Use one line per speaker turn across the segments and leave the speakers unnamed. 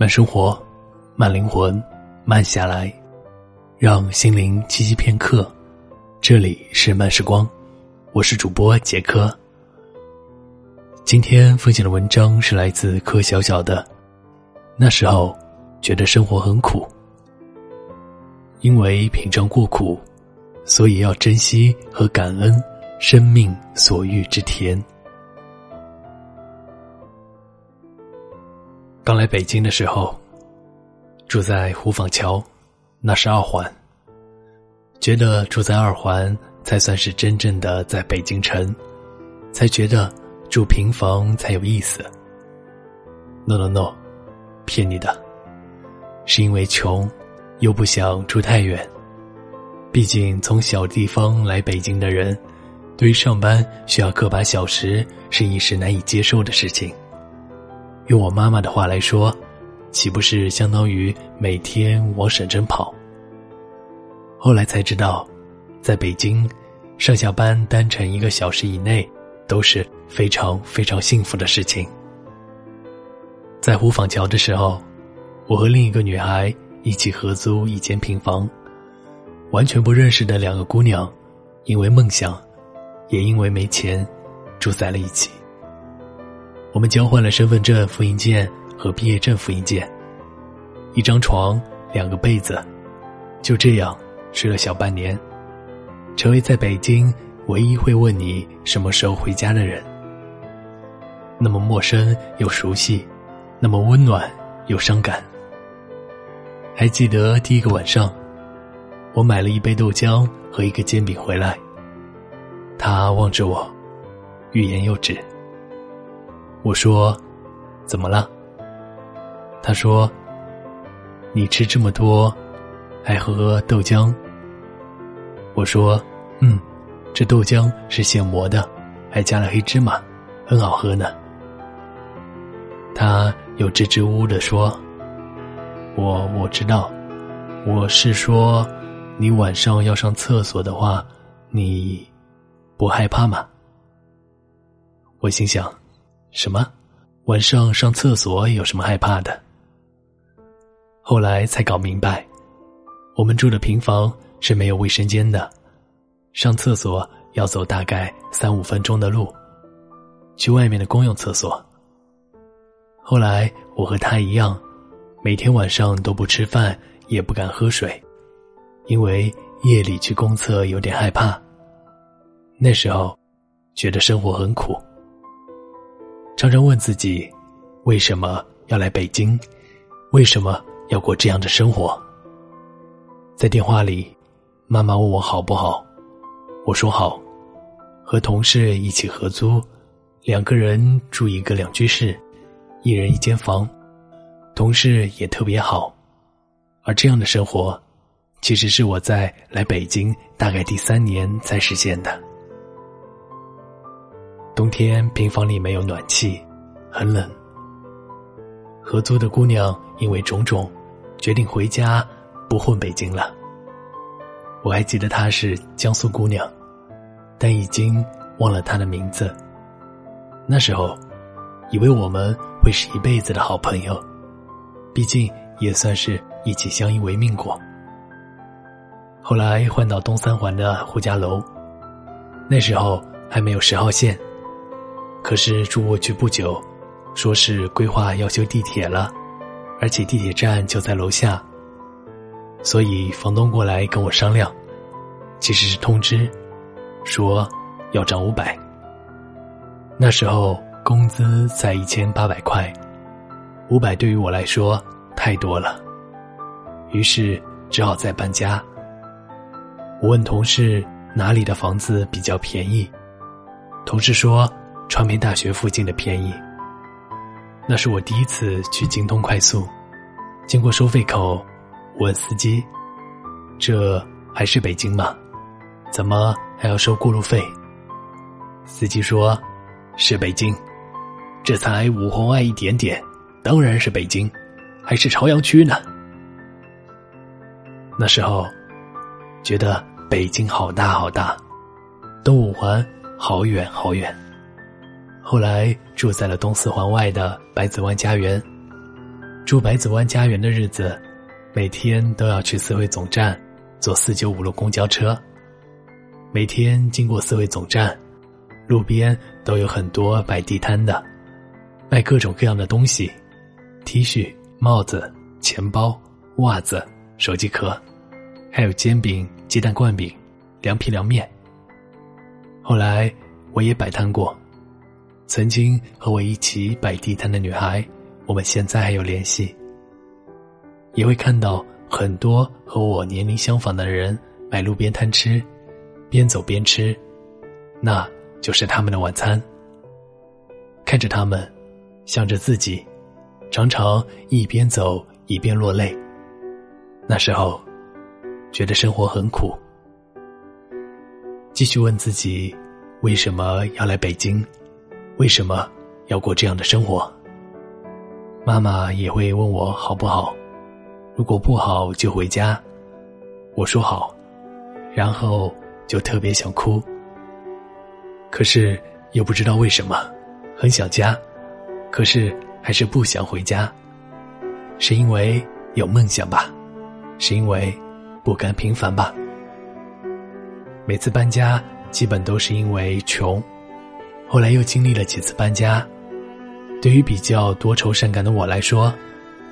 慢生活，慢灵魂，慢下来，让心灵栖息片刻。这里是慢时光，我是主播杰科。今天分享的文章是来自柯小小的。那时候觉得生活很苦，因为品尝过苦，所以要珍惜和感恩生命所遇之甜。刚来北京的时候，住在虎坊桥，那是二环。觉得住在二环才算是真正的在北京城，才觉得住平房才有意思。No no no，骗你的，是因为穷，又不想住太远。毕竟从小地方来北京的人，对于上班需要个把小时是一时难以接受的事情。用我妈妈的话来说，岂不是相当于每天往省城跑？后来才知道，在北京，上下班单程一个小时以内都是非常非常幸福的事情。在虎坊桥的时候，我和另一个女孩一起合租一间平房，完全不认识的两个姑娘，因为梦想，也因为没钱，住在了一起。我们交换了身份证复印件和毕业证复印件，一张床，两个被子，就这样睡了小半年，成为在北京唯一会问你什么时候回家的人。那么陌生又熟悉，那么温暖又伤感。还记得第一个晚上，我买了一杯豆浆和一个煎饼回来，他望着我，欲言又止。我说：“怎么了？”他说：“你吃这么多，还喝豆浆。”我说：“嗯，这豆浆是现磨的，还加了黑芝麻，很好喝呢。”他又支支吾吾的说：“我我知道，我是说，你晚上要上厕所的话，你不害怕吗？”我心想。什么？晚上上厕所有什么害怕的？后来才搞明白，我们住的平房是没有卫生间的，上厕所要走大概三五分钟的路，去外面的公用厕所。后来我和他一样，每天晚上都不吃饭，也不敢喝水，因为夜里去公厕有点害怕。那时候，觉得生活很苦。常常问自己，为什么要来北京？为什么要过这样的生活？在电话里，妈妈问我好不好，我说好。和同事一起合租，两个人住一个两居室，一人一间房，同事也特别好。而这样的生活，其实是我在来北京大概第三年才实现的。冬天平房里没有暖气，很冷。合租的姑娘因为种种，决定回家，不混北京了。我还记得她是江苏姑娘，但已经忘了她的名字。那时候，以为我们会是一辈子的好朋友，毕竟也算是一起相依为命过。后来换到东三环的胡家楼，那时候还没有十号线。可是住过去不久，说是规划要修地铁了，而且地铁站就在楼下。所以房东过来跟我商量，其实是通知，说要涨五百。那时候工资在一千八百块，五百对于我来说太多了，于是只好再搬家。我问同事哪里的房子比较便宜，同事说。传媒大学附近的便宜。那是我第一次去京通快速，经过收费口，问司机：“这还是北京吗？怎么还要收过路费？”司机说：“是北京，这才五环外一点点，当然是北京，还是朝阳区呢。”那时候，觉得北京好大好大，东五环好远好远。后来住在了东四环外的百子湾家园，住百子湾家园的日子，每天都要去四惠总站坐四九五路公交车。每天经过四惠总站，路边都有很多摆地摊的，卖各种各样的东西：T 恤、帽子、钱包、袜子、手机壳，还有煎饼、鸡蛋灌饼、凉皮、凉面。后来我也摆摊过，曾经和我一起摆地摊的女孩。我们现在还有联系，也会看到很多和我年龄相仿的人买路边摊吃，边走边吃，那就是他们的晚餐。看着他们，想着自己，常常一边走一边落泪。那时候，觉得生活很苦。继续问自己，为什么要来北京？为什么要过这样的生活？妈妈也会问我好不好，如果不好就回家。我说好，然后就特别想哭。可是又不知道为什么，很想家，可是还是不想回家。是因为有梦想吧？是因为不甘平凡吧？每次搬家基本都是因为穷，后来又经历了几次搬家。对于比较多愁善感的我来说，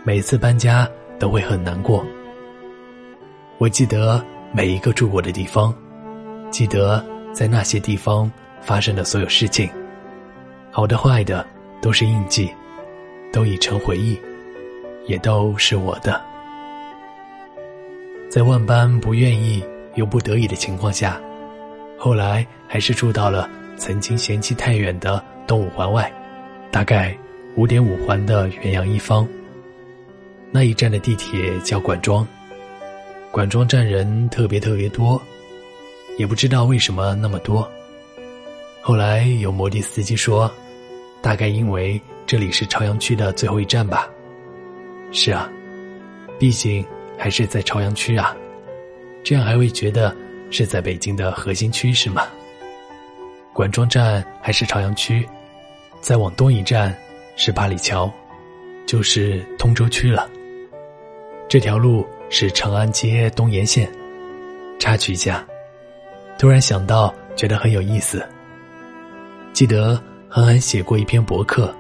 每次搬家都会很难过。我记得每一个住过的地方，记得在那些地方发生的所有事情，好的坏的都是印记，都已成回忆，也都是我的。在万般不愿意又不得已的情况下，后来还是住到了曾经嫌弃太远的东五环外。大概五点五环的远洋一方，那一站的地铁叫管庄，管庄站人特别特别多，也不知道为什么那么多。后来有摩的司机说，大概因为这里是朝阳区的最后一站吧。是啊，毕竟还是在朝阳区啊，这样还会觉得是在北京的核心区是吗？管庄站还是朝阳区。再往东一站是八里桥，就是通州区了。这条路是长安街东沿线。插曲一下，突然想到，觉得很有意思。记得韩寒写过一篇博客，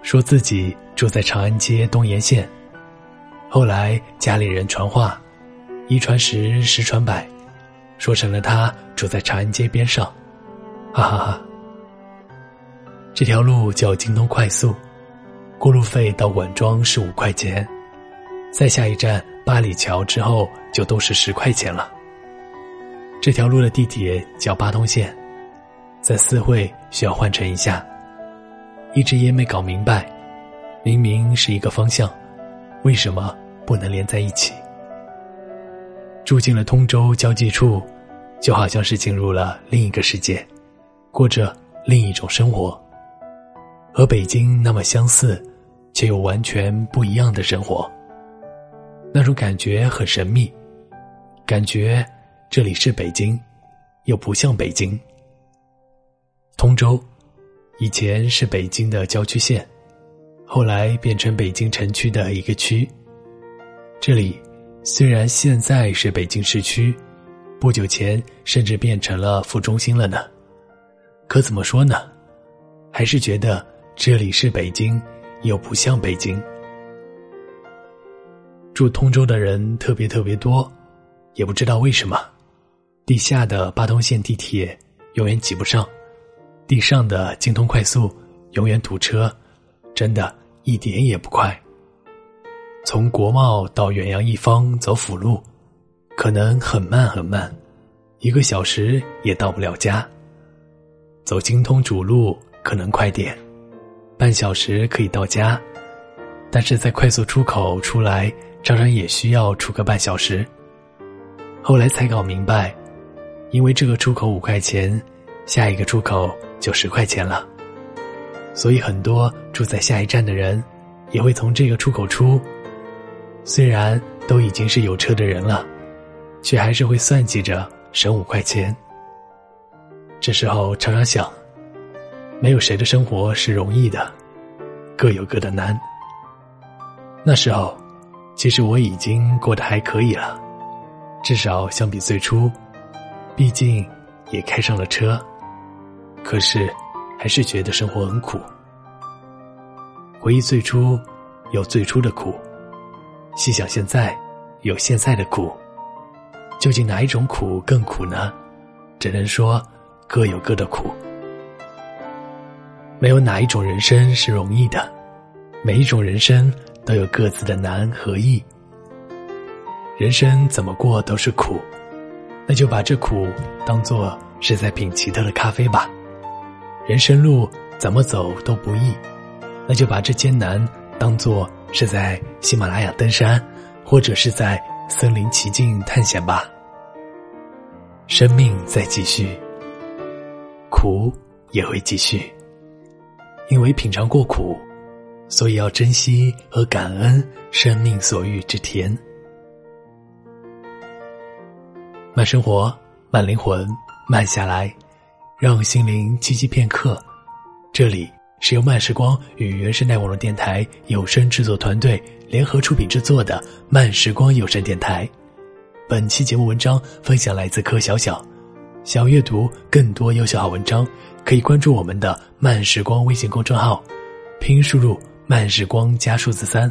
说自己住在长安街东沿线，后来家里人传话，一传十，十传百，说成了他住在长安街边上，哈哈哈。这条路叫京东快速，过路费到管庄是五块钱，在下一站八里桥之后就都是十块钱了。这条路的地铁叫八通线，在四惠需要换乘一下，一直也没搞明白，明明是一个方向，为什么不能连在一起？住进了通州交际处，就好像是进入了另一个世界，过着另一种生活。和北京那么相似，却又完全不一样的生活。那种感觉很神秘，感觉这里是北京，又不像北京。通州以前是北京的郊区县，后来变成北京城区的一个区。这里虽然现在是北京市区，不久前甚至变成了副中心了呢。可怎么说呢？还是觉得。这里是北京，又不像北京。住通州的人特别特别多，也不知道为什么。地下的八通线地铁永远挤不上，地上的京通快速永远堵车，真的一点也不快。从国贸到远洋一方走辅路，可能很慢很慢，一个小时也到不了家。走京通主路可能快点。半小时可以到家，但是在快速出口出来，常常也需要出个半小时。后来才搞明白，因为这个出口五块钱，下一个出口就十块钱了，所以很多住在下一站的人，也会从这个出口出。虽然都已经是有车的人了，却还是会算计着省五块钱。这时候常常想。没有谁的生活是容易的，各有各的难。那时候，其实我已经过得还可以了，至少相比最初，毕竟也开上了车。可是，还是觉得生活很苦。回忆最初，有最初的苦；细想现在，有现在的苦。究竟哪一种苦更苦呢？只能说各有各的苦。没有哪一种人生是容易的，每一种人生都有各自的难和易。人生怎么过都是苦，那就把这苦当做是在品奇特的咖啡吧。人生路怎么走都不易，那就把这艰难当做是在喜马拉雅登山，或者是在森林奇境探险吧。生命在继续，苦也会继续。因为品尝过苦，所以要珍惜和感恩生命所遇之甜。慢生活，慢灵魂，慢下来，让心灵栖息片刻。这里是由慢时光与原生态网络电台有声制作团队联合出品制作的慢时光有声电台。本期节目文章分享来自柯小小。想阅读更多优秀好文章，可以关注我们的慢时光微信公众号，拼音输入“慢时光”加数字三，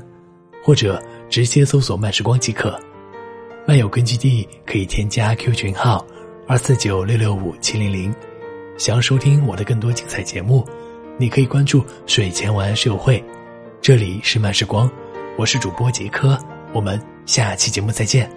或者直接搜索“慢时光”即可。漫友根据地可以添加 Q 群号二四九六六五七零零。想要收听我的更多精彩节目，你可以关注“睡前晚安室友会”。这里是慢时光，我是主播杰科，我们下期节目再见。